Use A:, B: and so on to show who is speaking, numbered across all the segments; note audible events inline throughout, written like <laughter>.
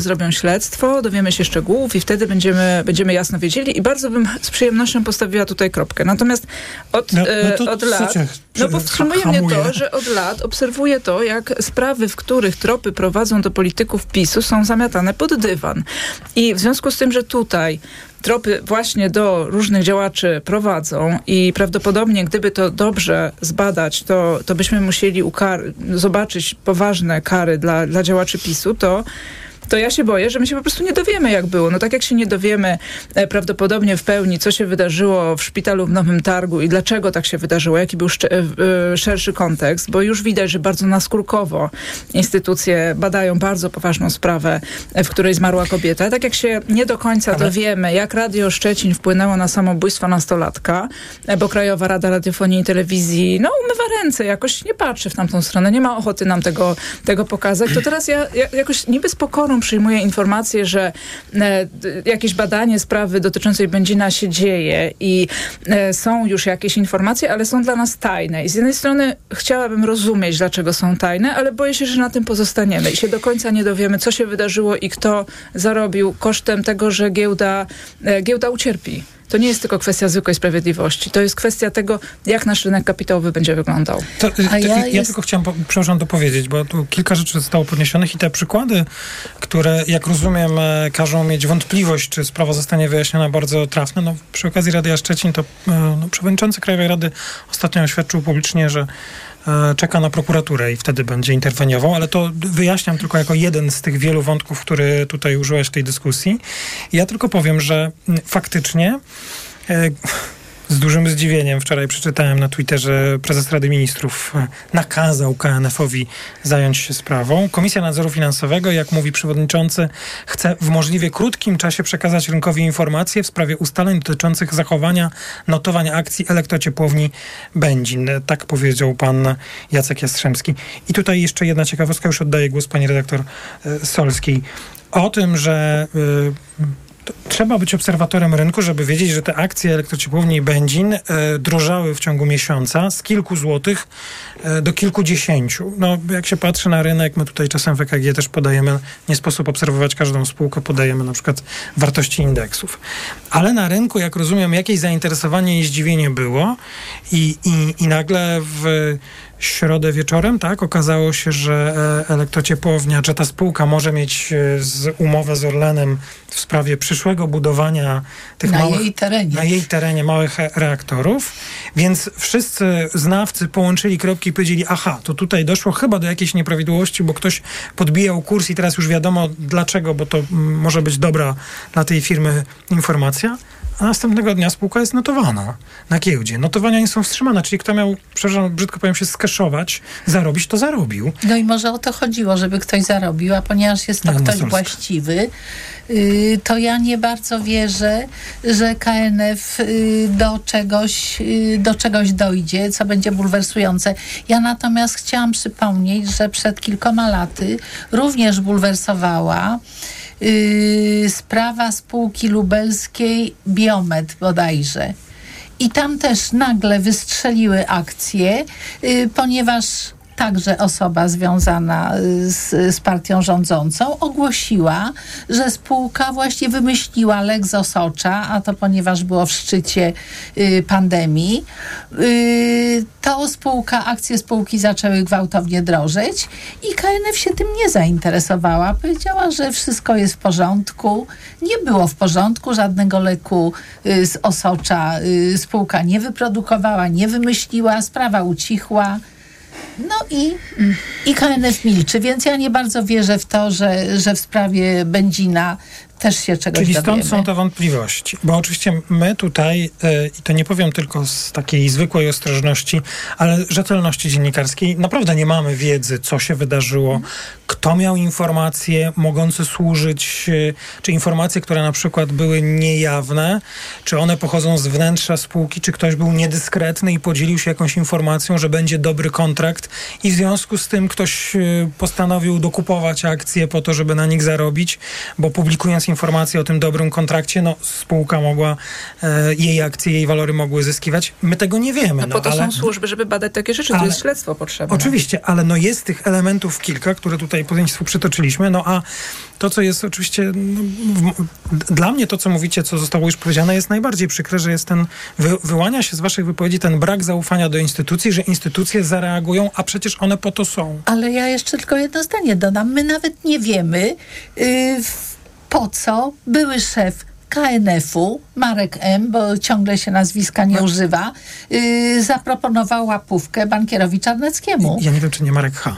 A: zrobią śledztwo, dowiemy się szczegółów i wtedy będziemy, będziemy jasno wiedzieli i bardzo bym z przyjemnością postawiła tutaj kropkę. Natomiast od,
B: No, no to
A: od lat, no powstrzymuje mnie
B: hamuje.
A: to, że od lat obserwuję to, jak sprawy, w których tropy prowadzą do polityków PiSu są zamiatane pod dywan. I w związku z tym, że tutaj tropy właśnie do różnych działaczy prowadzą i prawdopodobnie gdyby to dobrze zbadać, to, to byśmy musieli zobaczyć poważne kary dla, dla działaczy PiSu, to to ja się boję, że my się po prostu nie dowiemy, jak było. No tak jak się nie dowiemy e, prawdopodobnie w pełni, co się wydarzyło w szpitalu w Nowym Targu i dlaczego tak się wydarzyło, jaki był e, e, szerszy kontekst, bo już widać, że bardzo naskórkowo instytucje badają bardzo poważną sprawę, e, w której zmarła kobieta. Tak jak się nie do końca
B: Ale-
A: dowiemy, jak Radio Szczecin wpłynęło na samobójstwo nastolatka, e, bo Krajowa Rada Radiofonii i Telewizji, no umywa ręce, jakoś nie patrzy w tamtą stronę, nie ma ochoty nam tego, tego pokazać, to teraz ja, ja jakoś niby z pokorą przyjmuję informację, że e, jakieś badanie sprawy dotyczącej Będzina się dzieje i e, są już jakieś informacje, ale są dla nas tajne. I z jednej strony chciałabym rozumieć, dlaczego są tajne, ale boję się, że na tym pozostaniemy i się do końca nie dowiemy, co się wydarzyło i kto zarobił kosztem tego, że giełda, e, giełda ucierpi. To nie jest tylko kwestia zwykłej sprawiedliwości. To jest kwestia tego, jak nasz rynek kapitałowy będzie wyglądał.
B: To, to,
C: A
B: ja,
C: ja jest-
B: tylko chciałem, przepraszam, dopowiedzieć, bo tu kilka rzeczy zostało podniesionych i te przykłady, które, jak rozumiem, e, każą mieć wątpliwość, czy sprawa zostanie wyjaśniona, bardzo trafne. No, przy okazji Radia Szczecin, to e, no, przewodniczący Krajowej Rady ostatnio oświadczył publicznie, że czeka na prokuraturę i wtedy będzie interweniował, ale to wyjaśniam tylko jako jeden z tych wielu wątków, który tutaj użyłeś w tej dyskusji. Ja tylko powiem, że faktycznie e, z dużym zdziwieniem wczoraj przeczytałem na Twitterze prezes Rady Ministrów e, nakazał KNF-owi zająć się sprawą. Komisja Nadzoru Finansowego, jak mówi przewodniczący, chce w możliwie krótkim czasie przekazać rynkowi informacje w sprawie ustaleń dotyczących zachowania notowania akcji elektrociepłowni Będzin. Tak powiedział pan Jacek Jastrzębski. I tutaj jeszcze jedna ciekawostka, już oddaję głos pani redaktor e, Solskiej. O tym, że e, trzeba być obserwatorem rynku, żeby wiedzieć, że te akcje elektrociepłowni Będzin e, drożały w ciągu miesiąca z kilku złotych e, do kilkudziesięciu. No, jak się patrzy na rynek, my tutaj czasem w EKG też podajemy, nie sposób obserwować każdą spółkę, podajemy na przykład wartości indeksów. Ale na rynku, jak rozumiem, jakieś zainteresowanie i zdziwienie było i, i, i nagle w środę wieczorem, tak, okazało się, że e, elektrociepłownia, czy ta spółka może mieć e, z umowę z Orlenem w sprawie przyszłego budowania tych
C: Na
B: małych
C: jej terenie.
B: na jej terenie małych reaktorów, więc wszyscy znawcy połączyli kropki i powiedzieli, aha, to tutaj doszło chyba do jakiejś nieprawidłowości, bo ktoś podbijał kurs i teraz już wiadomo dlaczego, bo to mm, może być dobra dla tej firmy informacja. A następnego dnia spółka jest notowana na giełdzie. Notowania nie są wstrzymane, czyli kto miał, przepraszam, brzydko powiem się, skeszować, zarobić, to zarobił.
C: No i może o to chodziło, żeby ktoś zarobił, a ponieważ jest to ktoś
B: Solska.
C: właściwy, y, to ja nie bardzo wierzę, że KNF y, do czegoś, y, do czegoś dojdzie, co będzie bulwersujące. Ja natomiast chciałam przypomnieć, że przed kilkoma laty również bulwersowała sprawa spółki lubelskiej Biomet bodajże. I tam też nagle wystrzeliły akcje, y, ponieważ także osoba związana y, z, z partią rządzącą ogłosiła, że spółka właśnie wymyśliła Lex Osocza, a to ponieważ było w szczycie y, pandemii. Y, to spółka, akcje spółki zaczęły gwałtownie drożeć i KNF się tym nie zainteresowała. Powiedziała, że wszystko jest w porządku. Nie było w porządku, żadnego leku y, z Osocza y, spółka nie wyprodukowała, nie wymyśliła, sprawa ucichła. No i, i KNF milczy, więc ja nie bardzo wierzę w to, że, że w sprawie Będzina też się czegoś
B: Czyli
C: dowiemy.
B: stąd są te wątpliwości. Bo oczywiście my tutaj, e, i to nie powiem tylko z takiej zwykłej ostrożności, ale rzetelności dziennikarskiej, naprawdę nie mamy wiedzy, co się wydarzyło, kto miał informacje mogące służyć, e, czy informacje, które na przykład były niejawne, czy one pochodzą z wnętrza spółki, czy ktoś był niedyskretny i podzielił się jakąś informacją, że będzie dobry kontrakt i w związku z tym ktoś y, postanowił dokupować akcje po to, żeby na nich zarobić, bo publikując informacje o tym dobrym kontrakcie, no spółka mogła, e, jej akcje, jej walory mogły zyskiwać. My tego nie wiemy.
D: No,
B: no
D: po to
B: ale...
D: są służby, żeby badać takie rzeczy, to
B: Ale-
D: jest śledztwo potrzebne.
B: Oczywiście, ale no jest tych elementów kilka, które tutaj Państwu przytoczyliśmy, no a to, co jest oczywiście, no, w, dla mnie to, co mówicie, co zostało już powiedziane, jest najbardziej przykre, że jest ten, wy, wyłania się z waszych wypowiedzi ten brak zaufania do instytucji, że instytucje zareagują, a przecież one po to są.
C: Ale ja jeszcze tylko jedno zdanie dodam. My nawet nie wiemy, y, w- po co były szef KNF-u, Marek M., bo ciągle się nazwiska nie używa, y, zaproponował łapówkę bankierowi Czarneckiemu.
B: Ja nie wiem, czy nie Marek H.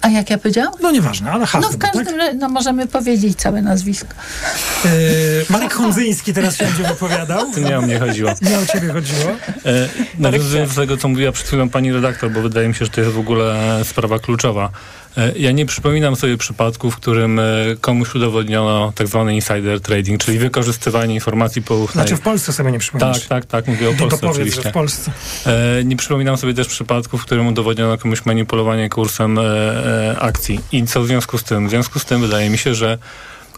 C: A jak ja powiedziałam?
B: No nieważne, ale H
C: No w
B: chyba,
C: każdym razie, no możemy powiedzieć całe nazwisko.
B: tak? Yy, Marek Hondzyński teraz się będzie wypowiadał.
E: To nie o mnie chodziło.
B: Nie o ciebie chodziło.
E: E, nawiązując do tego, co mówiła przed chwilą pani redaktor, bo wydaje mi się, że to jest w ogóle sprawa kluczowa. E, ja nie przypominam sobie przypadku, w którym e, komuś udowodniono tak zwany insider trading, czyli wykorzystywanie informacji poufnej.
B: Znaczy w Polsce sobie nie przypominasz.
E: tak, tak, tak, mówię o
B: To
E: Polsce
B: powiedz, że
E: oczywiście.
B: w Polsce.
E: E, nie przypominam sobie też przypadku, w którym udowodniono komuś manipulowanie kursem akcji. I co w związku z tym? W związku z tym wydaje mi się, że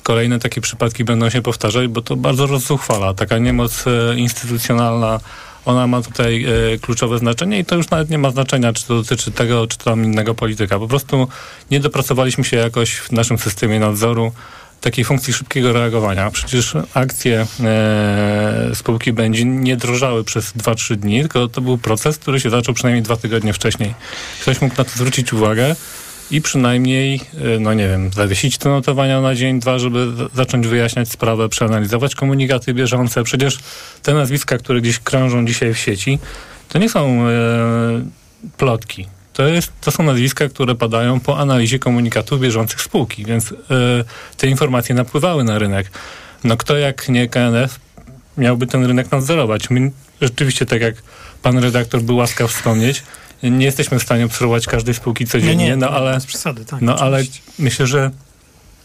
E: kolejne takie przypadki będą się powtarzać, bo to bardzo rozzuchwala. Taka niemoc instytucjonalna, ona ma tutaj e, kluczowe znaczenie i to już nawet nie ma znaczenia, czy to dotyczy tego, czy tam innego polityka. Po prostu nie dopracowaliśmy się jakoś w naszym systemie nadzoru takiej funkcji szybkiego reagowania. Przecież akcje e, spółki będzie nie drożały przez 2-3 dni, tylko to był proces, który się zaczął przynajmniej dwa tygodnie wcześniej. Ktoś mógł na to zwrócić uwagę i przynajmniej, e, no nie wiem, zawiesić te notowania na dzień, dwa, żeby zacząć wyjaśniać sprawę, przeanalizować komunikaty bieżące. Przecież te nazwiska, które gdzieś krążą dzisiaj w sieci, to nie są e, plotki. To, jest, to są nazwiska, które padają po analizie komunikatów bieżących spółki, więc e, te informacje napływały na rynek. No kto jak nie KNF miałby ten rynek nadzorować? My rzeczywiście, tak jak pan redaktor był łaskaw wspomnieć, nie jesteśmy w stanie obserwować każdej spółki codziennie, no ale
B: przesady, tak.
E: no ale myślę, że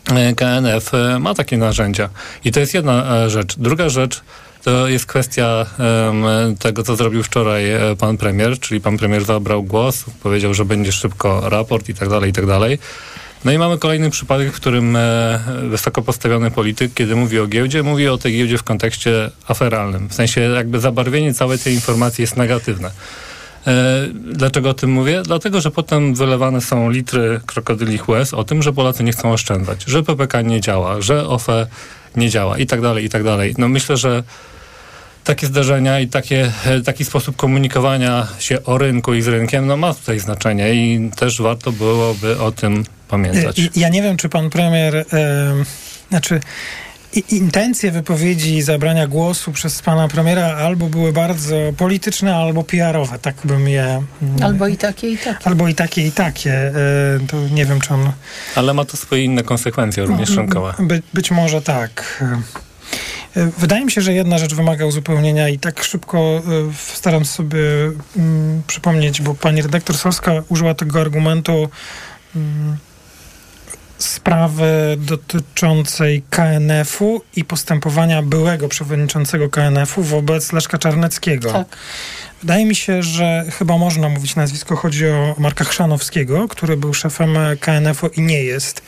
E: e, KNF e, ma takie narzędzia. I to jest jedna e, rzecz. Druga rzecz to jest kwestia em, tego, co zrobił wczoraj pan premier, czyli pan premier zabrał głos, powiedział, że będzie szybko raport i tak dalej, i tak dalej. No i mamy kolejny przypadek, w którym e, wysoko postawiony polityk, kiedy mówi o giełdzie, mówi o tej giełdzie w kontekście aferalnym. W sensie jakby zabarwienie całej tej informacji jest negatywne. E, Dlaczego o tym mówię? Dlatego, że potem wylewane są litry krokodylich łez o tym, że Polacy nie chcą oszczędzać, że PPK nie działa, że OFE nie działa i tak dalej, i tak dalej. No myślę, że takie zdarzenia i takie, e, taki sposób komunikowania się o rynku i z rynkiem, no ma tutaj znaczenie i też warto byłoby o tym pamiętać.
B: Ja nie wiem, czy pan premier, em, znaczy intencje wypowiedzi zabrania głosu przez pana premiera albo były bardzo polityczne, albo PR-owe, tak bym je... mm,
C: Albo i takie, i takie.
B: Albo i takie, i takie. E, To nie wiem, czy on...
E: Ale ma to swoje inne konsekwencje, również rynkowe.
B: By, być może tak. E, Wydaje mi się, że jedna rzecz wymaga uzupełnienia i tak szybko e, staram sobie mm, przypomnieć, bo pani redaktor Solska użyła tego argumentu mm, sprawy dotyczącej KNF-u i postępowania byłego przewodniczącego KNF-u wobec Leszka Czarneckiego.
C: Tak.
B: Wydaje mi się, że chyba można mówić nazwisko. Chodzi o Marka Chrzanowskiego, który był szefem KNF-u i nie jest.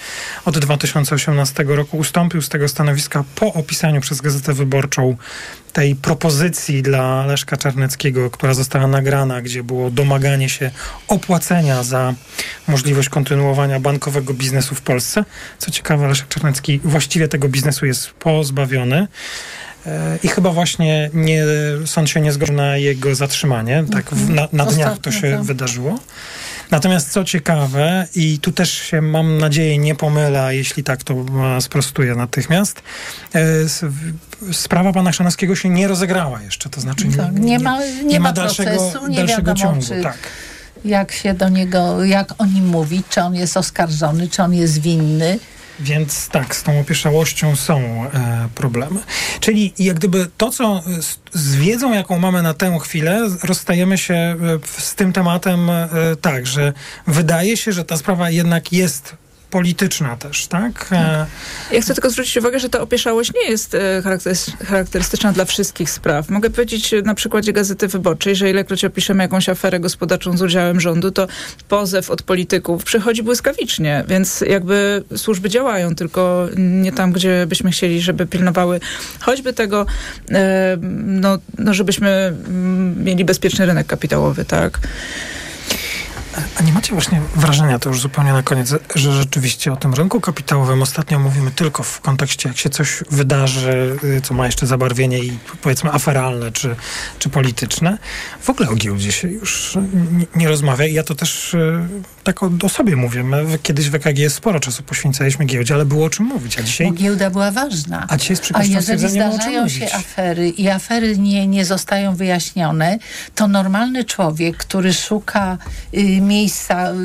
B: Od 2018 roku ustąpił z tego stanowiska po opisaniu przez Gazetę Wyborczą tej propozycji dla Leszka Czarneckiego, która została nagrana, gdzie było domaganie się opłacenia za możliwość kontynuowania bankowego biznesu w Polsce. Co ciekawe, Leszek Czarnecki właściwie tego biznesu jest pozbawiony. E, I chyba właśnie nie, sąd się nie zgodził na jego zatrzymanie. Tak, w, na, na dniach to się
C: tak.
B: wydarzyło. Natomiast co ciekawe, i tu też się mam nadzieję nie pomylę, a jeśli tak, to sprostuję natychmiast. e, Sprawa pana Chrzanowskiego się nie rozegrała jeszcze, to znaczy
C: Tak, nie ma, nie ma procesu, nie
B: dalszego
C: wiadomo,
B: ciągu.
C: czy,
B: Tak.
C: jak się do niego, jak o nim mówić, czy on jest oskarżony, czy on jest winny.
B: Więc tak, z tą opieszałością są e, problemy. Czyli jak gdyby to, co z, z wiedzą, jaką mamy na tę chwilę, rozstajemy się e, z tym tematem e, tak, że wydaje się, że ta sprawa jednak jest polityczna też, tak? E,
A: Ja chcę tylko zwrócić uwagę, że ta opieszałość nie jest e, charakterys- charakterystyczna dla wszystkich spraw. Mogę powiedzieć e, na przykładzie Gazety Wyborczej, że ilekroć opiszemy jakąś aferę gospodarczą z udziałem rządu, to pozew od polityków przychodzi błyskawicznie, więc jakby służby działają, tylko nie tam, gdzie byśmy chcieli, żeby pilnowały choćby tego, e, no, no żebyśmy mm, mieli bezpieczny rynek kapitałowy, tak?
B: A nie macie właśnie wrażenia, to już zupełnie na koniec, że rzeczywiście o tym rynku kapitałowym ostatnio mówimy tylko w kontekście, jak się coś wydarzy, y, co ma jeszcze zabarwienie i powiedzmy aferalne czy, czy polityczne. W ogóle o giełdzie się już nie, nie rozmawia i ja to też y, tak o, o sobie mówię. My kiedyś w EKG sporo czasu poświęcaliśmy giełdzie, ale było o czym mówić, a dzisiaj...
C: Bo giełda była ważna.
B: A dzisiaj z
C: A jeżeli zdarzają
B: mówić.
C: się afery i afery nie, nie zostają wyjaśnione, to normalny człowiek, który szuka y, miejsca, y,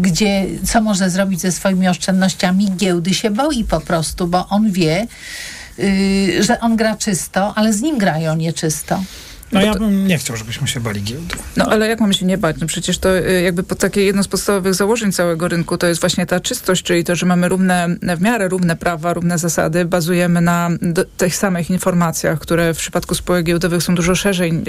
C: gdzie, co może zrobić ze swoimi oszczędnościami, giełdy się boi po prostu, bo on wie, y, że on gra czysto, ale z nim grają nieczysto.
B: No ja bym nie chciał, żebyśmy się bali giełdy.
A: No ale jak mamy się nie bać? No przecież to y, jakby po takie jedno z podstawowych założeń całego rynku to jest właśnie ta czystość, czyli to, że mamy równe, w miarę równe prawa, równe zasady, bazujemy na do, tych samych informacjach, które w przypadku spółek giełdowych są dużo szerzej y,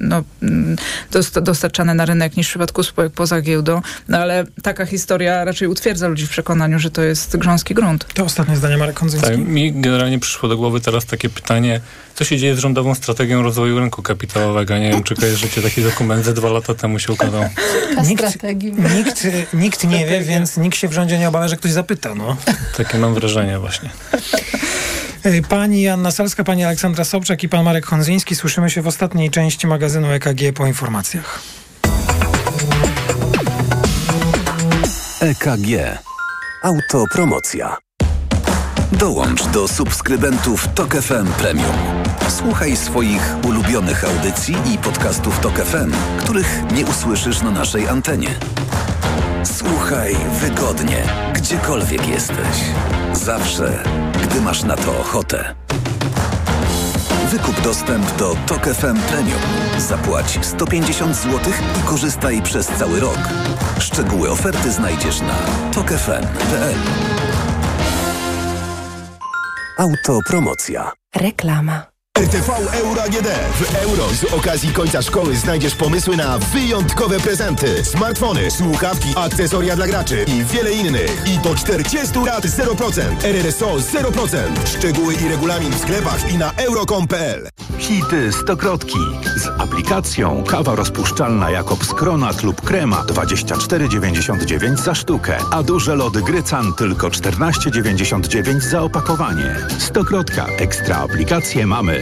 A: no, mm, dost, dostarczane na rynek niż w przypadku spółek poza giełdą. No ale taka historia raczej utwierdza ludzi w przekonaniu, że to jest grząski grunt.
B: To ostatnie zdanie Marek Kondzyński.
E: Tak, mi generalnie przyszło do głowy teraz takie pytanie, co się dzieje z rządową strategią rozwoju rynku kapitałowego? Nie wiem, czy kojarzycie taki dokument, ze dwa lata temu się ukazał.
B: Nikt-. Nikt, nikt nie wie, więc nikt się w rządzie nie obawia, że ktoś zapyta. No.
E: Takie mam wrażenie właśnie.
B: Pani Anna Salska, pani Aleksandra Sobczak i pan Marek Honzyński. Słyszymy się w ostatniej części magazynu EKG po informacjach.
F: EKG. Autopromocja. Dołącz do subskrybentów Tok FM Premium. Słuchaj swoich ulubionych audycji i podcastów Tok FM, których nie usłyszysz na naszej antenie. Słuchaj wygodnie, gdziekolwiek jesteś. Zawsze, gdy masz na to ochotę. Wykup dostęp do Tok FM Premium. Zapłać 150 zł i korzystaj przez cały rok. Szczegóły oferty znajdziesz na tokefm.pl. Autopromocja.
G: Reklama.
H: RTV Euro AGD. W euro z okazji końca szkoły znajdziesz pomysły na wyjątkowe prezenty. Smartfony, słuchawki, akcesoria dla graczy i wiele innych. I do 40 lat 0%. RRSO 0%. Szczegóły i regulamin w sklepach i na euro.com.pl.
I: Hity Stokrotki. Z aplikacją kawa rozpuszczalna Jakobs Kronat lub krema 24,99 za sztukę, a duże lody Grycan tylko 14,99 za opakowanie. Stokrotka. Ekstra aplikacje mamy.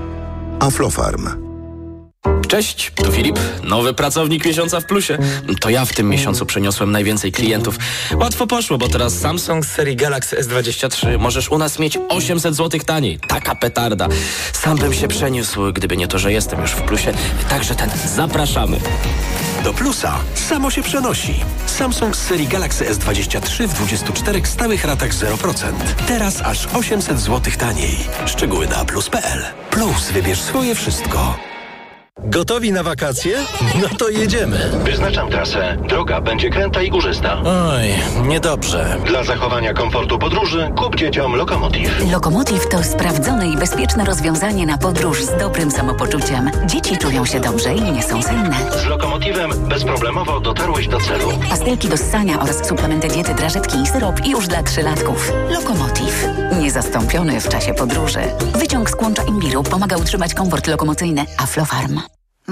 J: Aflofarm.
K: Cześć, tu Filip, nowy pracownik miesiąca w plusie. To ja w tym miesiącu przeniosłem najwięcej klientów. Łatwo poszło, bo teraz Samsung z serii Galaxy S23 możesz u nas mieć 800 zł taniej. Taka petarda. Sam bym się przeniósł, gdyby nie to, że jestem już w plusie. Także ten, zapraszamy.
L: Do plusa samo się przenosi. Samsung z serii Galaxy S23 w 24 stałych ratach 0%. Teraz aż 800 zł taniej. Szczegóły na plus.pl. Plus wybierz swoje wszystko.
M: Gotowi na wakacje? No to jedziemy.
N: Wyznaczam trasę. Droga będzie kręta i górzysta.
M: Oj, niedobrze.
N: Dla zachowania komfortu podróży kup dzieciom Lokomotiv.
O: Lokomotiv to sprawdzone i bezpieczne rozwiązanie na podróż z dobrym samopoczuciem. Dzieci czują się dobrze i nie są senne.
N: Z Lokomotivem bezproblemowo dotarłeś do celu.
O: Pastelki do ssania oraz suplementy diety, drażetki i syrop już dla trzylatków. Lokomotiv. Niezastąpiony w czasie podróży. Wyciąg z kłącza imbiru pomaga utrzymać komfort lokomocyjny. Aflofarm.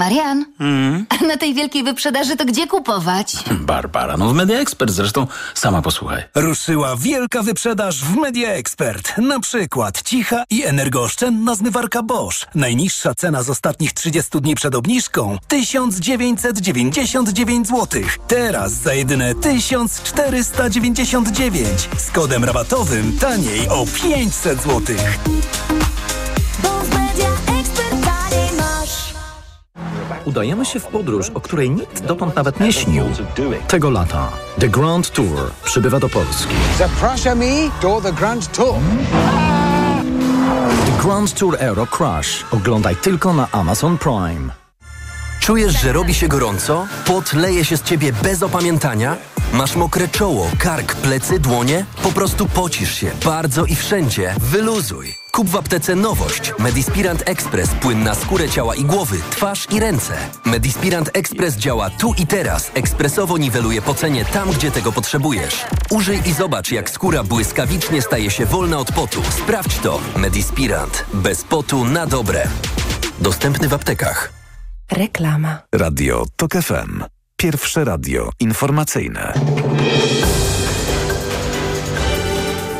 P: Marian,
Q: Mm.
P: a na tej wielkiej wyprzedaży to gdzie kupować?
Q: Barbara, no w Media Expert zresztą sama posłuchaj.
R: Ruszyła wielka wyprzedaż w Media Expert. Na przykład cicha i energooszczędna zmywarka Bosch. Najniższa cena z ostatnich 30 dni przed obniżką 1999 zł. Teraz za jedyne 1499. Z kodem rabatowym taniej o 500 zł.
S: Udajemy się w podróż, o której nikt dotąd nawet nie śnił. Tego lata The Grand Tour przybywa do Polski.
T: Zapraszamy do The Grand Tour.
S: The Grand Tour Euro Crash. Oglądaj tylko na Amazon Prime.
U: Czujesz, że robi się gorąco? Pot leje się z ciebie bez opamiętania? Masz mokre czoło, kark, plecy, dłonie? Po prostu pocisz się bardzo i wszędzie. Wyluzuj. Kup w aptece nowość. Medispirant Express. Płyn na skórę ciała i głowy, twarz i ręce. Medispirant Express działa tu i teraz. Ekspresowo niweluje pocenie tam, gdzie tego potrzebujesz. Użyj i zobacz, jak skóra błyskawicznie staje się wolna od potu. Sprawdź to. Medispirant. Bez potu na dobre. Dostępny w aptekach.
F: Reklama. Radio TOK FM. Pierwsze radio informacyjne.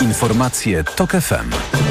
F: Informacje TOK FM.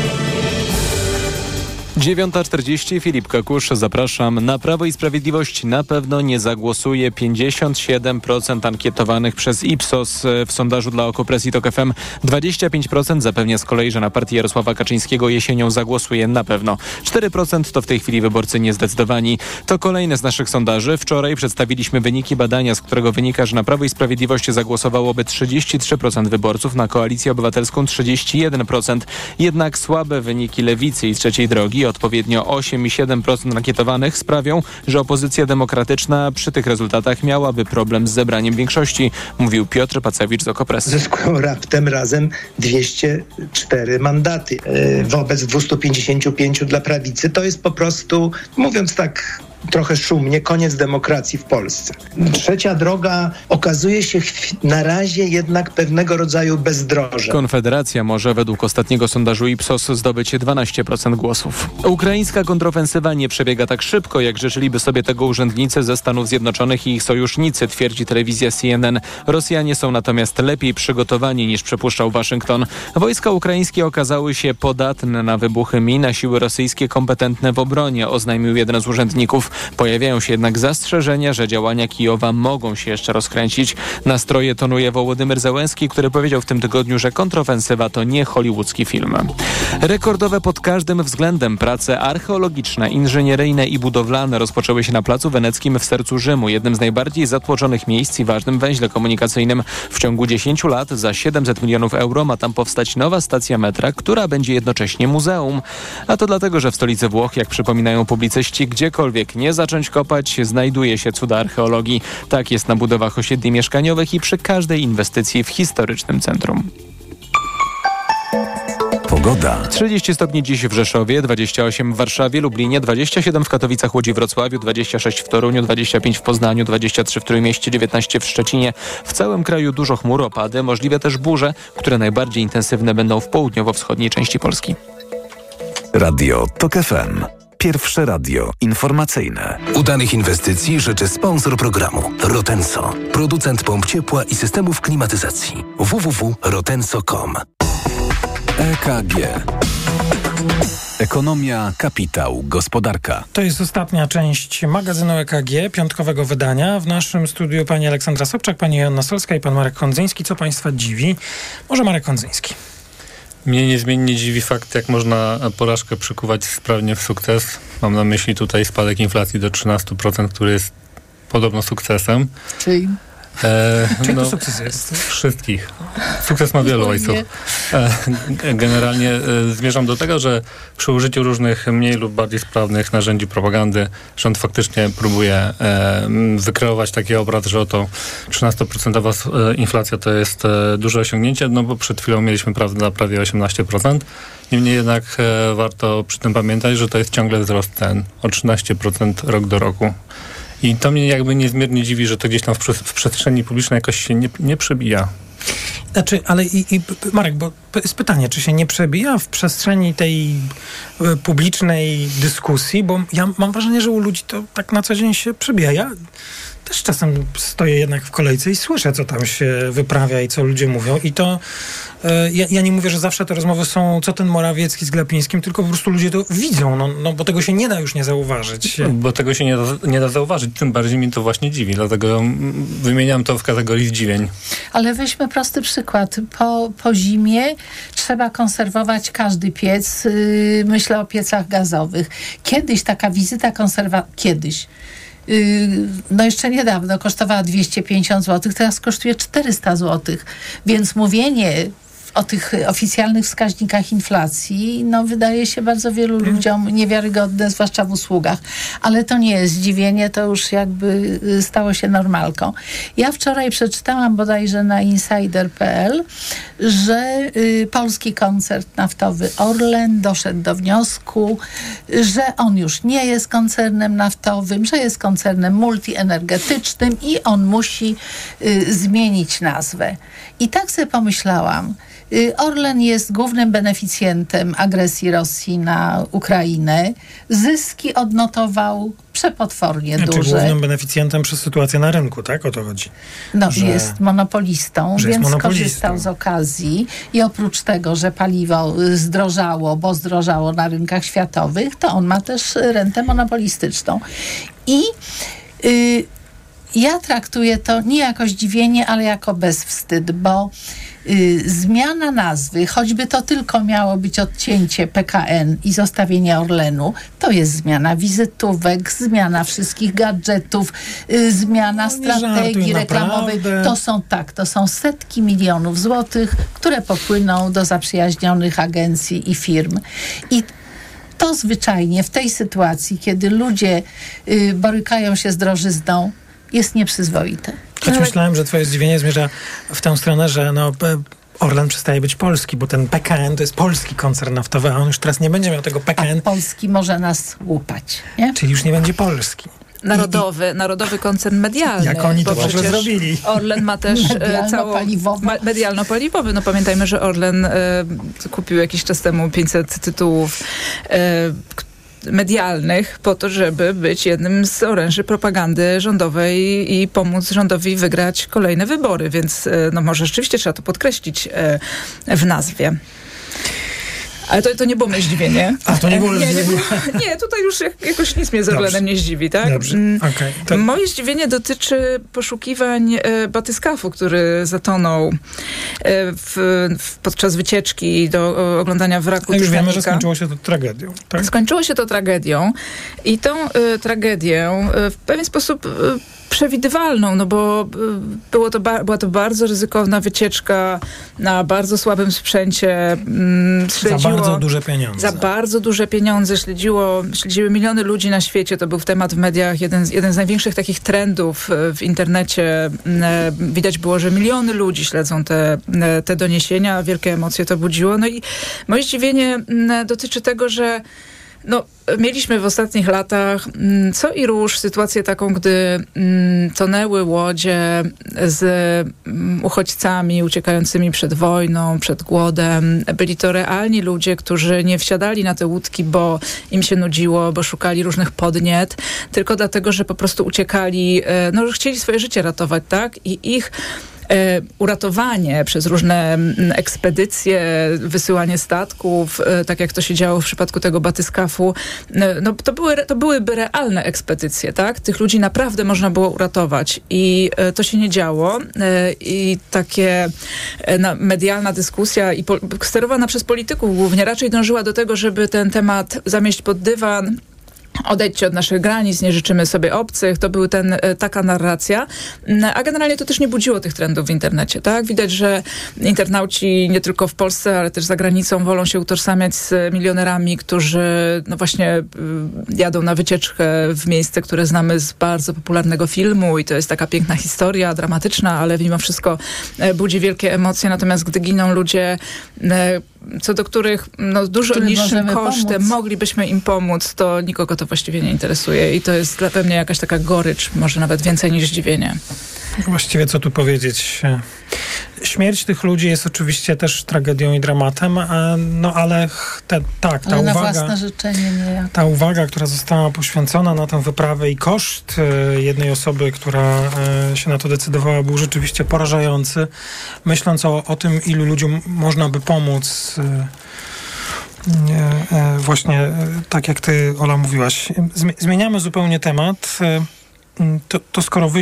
V: 9.40 Filip Kakusz, zapraszam. Na Prawo i Sprawiedliwość na pewno nie zagłosuje 57% ankietowanych przez Ipsos w sondażu dla Okopresji TOK FM. 25% zapewnia z kolei, że na partię Jarosława Kaczyńskiego jesienią zagłosuje na pewno. 4% to w tej chwili wyborcy niezdecydowani. To kolejne z naszych sondaży. Wczoraj przedstawiliśmy wyniki badania, z którego wynika, że na Prawo i Sprawiedliwość zagłosowałoby 33% wyborców, na Koalicję Obywatelską 31%. Jednak słabe wyniki Lewicy i Trzeciej Drogi odpowiednio 8 i 7% ankietowanych sprawią, że opozycja demokratyczna przy tych rezultatach miałaby problem z zebraniem większości, mówił Piotr Pacewicz z Okopresy.
W: Zyskują raptem razem 204 mandaty e, wobec 255 dla prawicy. To jest po prostu, mówiąc tak trochę szumnie, koniec demokracji w Polsce. Trzecia droga okazuje się na razie jednak pewnego rodzaju bezdroże.
V: Konfederacja może według ostatniego sondażu Ipsos zdobyć 12% głosów. Ukraińska kontrofensywa nie przebiega tak szybko, jak życzyliby sobie tego urzędnicy ze Stanów Zjednoczonych i ich sojusznicy, twierdzi telewizja CNN. Rosjanie są natomiast lepiej przygotowani niż przypuszczał Waszyngton. Wojska ukraińskie okazały się podatne na wybuchy min, a siły rosyjskie kompetentne w obronie, oznajmił jeden z urzędników. Pojawiają się jednak zastrzeżenia, że działania Kijowa mogą się jeszcze rozkręcić. Nastroje tonuje Wołodymyr Zełenski, który powiedział w tym tygodniu, że kontrofensywa to nie hollywoodzki film. Rekordowe pod każdym względem prace archeologiczne, inżynieryjne i budowlane rozpoczęły się na Placu Weneckim w sercu Rzymu, jednym z najbardziej zatłoczonych miejsc i ważnym węźle komunikacyjnym. W ciągu 10 lat za 700 milionów euro ma tam powstać nowa stacja metra, która będzie jednocześnie muzeum. A to dlatego, że w stolicy Włoch, jak przypominają publicyści, gdziekolwiek nie zacząć kopać, znajduje się cuda archeologii. Tak jest na budowach osiedli mieszkaniowych i przy każdej inwestycji w historycznym centrum.
F: Pogoda.
V: 30 stopni dziś w Rzeszowie, 28 w Warszawie, Lublinie, 27 w Katowicach, Łodzi, Wrocławiu, 26 w Toruniu, 25 w Poznaniu, 23 w Trójmieście, 19 w Szczecinie. W całym kraju dużo chmur, opady, możliwe też burze, które najbardziej intensywne będą w południowo-wschodniej części Polski.
F: Radio TOK FM. Pierwsze radio informacyjne.
X: Udanych inwestycji życzy sponsor programu Rotenso, producent pomp ciepła i systemów klimatyzacji. www.rotenso.com
F: EKG. Ekonomia, kapitał, gospodarka.
B: To jest ostatnia część magazynu EKG, piątkowego wydania. W naszym studiu pani Aleksandra Sobczak, pani Joanna Solska i pan Marek Kondzyński. Co państwa dziwi? Może Marek Kondzyński.
E: Mnie niezmiennie dziwi fakt, jak można porażkę przykuwać sprawnie w sukces. Mam na myśli tutaj spadek inflacji do 13%, który jest podobno sukcesem.
C: Czyli?
E: E,
B: Czyli to sukces jest?
E: Wszystkich. Sukces ma wielu ojców. E, generalnie e, zmierzam do tego, że przy użyciu różnych mniej lub bardziej sprawnych narzędzi propagandy rząd faktycznie próbuje e, wykreować taki obraz, że oto 13% inflacja to jest e, duże osiągnięcie, no bo przed chwilą mieliśmy prawdę na prawie 18%. Niemniej jednak e, warto przy tym pamiętać, że to jest ciągle wzrost cen o 13% rok do roku. I to mnie jakby niezmiernie dziwi, że to gdzieś tam w, przestrzeni publicznej jakoś się nie, nie przebija.
B: Znaczy, ale i, i Marek, bo jest pytanie, czy się nie przebija w przestrzeni tej e, publicznej dyskusji, bo ja mam wrażenie, że u ludzi to tak na co dzień się przebija. Ja też czasem stoję jednak w kolejce i słyszę, co tam się wyprawia i co ludzie mówią i to ja, ja, nie mówię, że zawsze te rozmowy są, co ten Morawiecki z Glapińskim, tylko po prostu ludzie to widzą, no, no bo tego się nie da już nie zauważyć.
E: Bo tego się nie da, nie da zauważyć, tym bardziej mi to właśnie dziwi, dlatego wymieniam to w kategorii zdziwień.
C: Ale weźmy prosty przykład. Po, po zimie trzeba konserwować każdy piec. Yy, myślę o piecach gazowych. Kiedyś taka wizyta konserwa... Kiedyś y, no jeszcze niedawno kosztowała 250 zł, teraz kosztuje 400 zł. Więc mówienie o tych oficjalnych wskaźnikach inflacji, no wydaje się bardzo wielu mhm. ludziom niewiarygodne, zwłaszcza w usługach. Ale to nie jest zdziwienie, to już jakby y, stało się normalką. Ja wczoraj przeczytałam bodajże na insider.pl, że y, polski koncert naftowy Orlen doszedł do wniosku, że on już nie jest koncernem naftowym, że jest koncernem multienergetycznym i on musi y, zmienić nazwę. I tak sobie pomyślałam, Orlen jest głównym beneficjentem agresji Rosji na Ukrainę. Zyski odnotował przepotwornie
B: znaczy,
C: duże.
B: głównym beneficjentem przez sytuację na rynku, tak? O to chodzi.
C: No, że, jest monopolistą,
B: więc
C: jest monopolistą. skorzystał z okazji i oprócz tego, że paliwo zdrożało, bo zdrożało na rynkach światowych, to on ma też rentę monopolistyczną. I y, ja traktuję to nie jako zdziwienie, ale jako bezwstyd, bo y, zmiana nazwy, choćby to tylko miało być odcięcie PKN i zostawienie Orlenu, to jest zmiana wizytówek, zmiana wszystkich gadżetów, y, zmiana no, strategii reklamowej. Naprawdę. To są tak, to są setki milionów złotych, które popłyną do zaprzyjaźnionych agencji i firm. I to zwyczajnie w tej sytuacji, kiedy ludzie y, borykają się z drożyzną, jest nieprzyzwoite.
B: Choć Ale... myślałem, że twoje zdziwienie zmierza w tę stronę, że no, Orlen przestaje być polski, bo ten PKN to jest polski koncern naftowy, a on już teraz nie będzie miał tego PKN.
C: A polski może nas łupać. Nie?
B: Czyli już nie będzie polski.
A: Narodowy, narodowy koncern medialny.
B: Jak oni to może zrobili.
A: Orlen ma też e,
C: medialno-paliwowy.
A: medialno-paliwowy. No pamiętajmy, że Orlen e, kupił jakiś czas temu 500 tytułów, e, medialnych po to, żeby być jednym z oręży propagandy rządowej i pomóc rządowi wygrać kolejne wybory, więc e, no może rzeczywiście trzeba to podkreślić e, w nazwie. Ale to, to nie było moje zdziwienie.
B: A, to nie było nie,
A: zdziwienie? Nie, <laughs> nie, tutaj już jakoś nic mnie z Orlenem nie zdziwi, tak?
B: Dobrze. Mm, okay,
A: to... Moje zdziwienie dotyczy poszukiwań e, batyskafu, który zatonął e, w, w, podczas wycieczki do oglądania wraku
B: A już wiemy, że skończyło się to tragedią, tak?
A: Skończyło się to tragedią i tą e, tragedię e, w pewien sposób e, przewidywalną, no bo y, było to była to bardzo ryzykowna wycieczka na bardzo słabym sprzęcie.
B: Mm, śledziło, za bardzo duże pieniądze.
A: Za bardzo duże pieniądze. Śledziło, śledziły miliony ludzi na świecie. To był temat w mediach, jeden z, jeden z największych takich trendów y, w internecie. Mm, widać było, że miliony ludzi śledzą te, mm, te doniesienia. Wielkie emocje to budziło. No i moje zdziwienie dotyczy tego, że no, mieliśmy w ostatnich latach mm, co i róż sytuację taką, gdy mm, tonęły łodzie z mm, uchodźcami uciekającymi przed wojną, przed głodem. Byli to realni ludzie, którzy nie wsiadali na te łódki, bo im się nudziło, bo szukali różnych podniet, tylko dlatego, że po prostu uciekali, e, no, że chcieli swoje życie ratować, tak? I ich uratowanie przez różne mm, ekspedycje, wysyłanie statków, e, tak jak to się działo w przypadku tego batyskafu, e, no, to, były, to byłyby realne ekspedycje, tak? Tych ludzi naprawdę można było uratować i to się nie działo i takie medialna dyskusja i sterowana przez polityków głównie raczej dążyła do tego, żeby ten temat zamieść pod dywan, odejdźcie od naszych granic, nie życzymy sobie obcych. To była e, taka narracja. Mm, a generalnie to też nie budziło tych trendów w internecie, tak? Widać, że internauci nie tylko w Polsce, ale też za granicą wolą się utożsamiać z milionerami, którzy no właśnie y, jadą na wycieczkę w miejsce, które znamy z bardzo popularnego filmu i to jest taka piękna historia, dramatyczna, ale mimo wszystko e, budzi wielkie emocje. Natomiast gdy giną ludzie, e, co do których no, dużo Który niższym kosztem pomóc. moglibyśmy im pomóc, to nikogo to właściwie nie interesuje i to jest dla mnie jakaś taka gorycz, może nawet więcej niż zdziwienie.
B: Właściwie co tu powiedzieć? Śmierć tych ludzi jest oczywiście też tragedią i dramatem, no ale te, tak, ta
C: Ale na
B: uwaga...
C: własne życzenie nie.
B: Ta uwaga, która została poświęcona na tę wyprawę i koszt e, jednej osoby, która e, się na to decydowała, był rzeczywiście porażający. Myśląc o, o tym, ilu ludziom można by pomóc, e, właśnie tak jak ty, Ola, mówiłaś. Zmi- Zmieniamy zupełnie temat. To, to skoro wy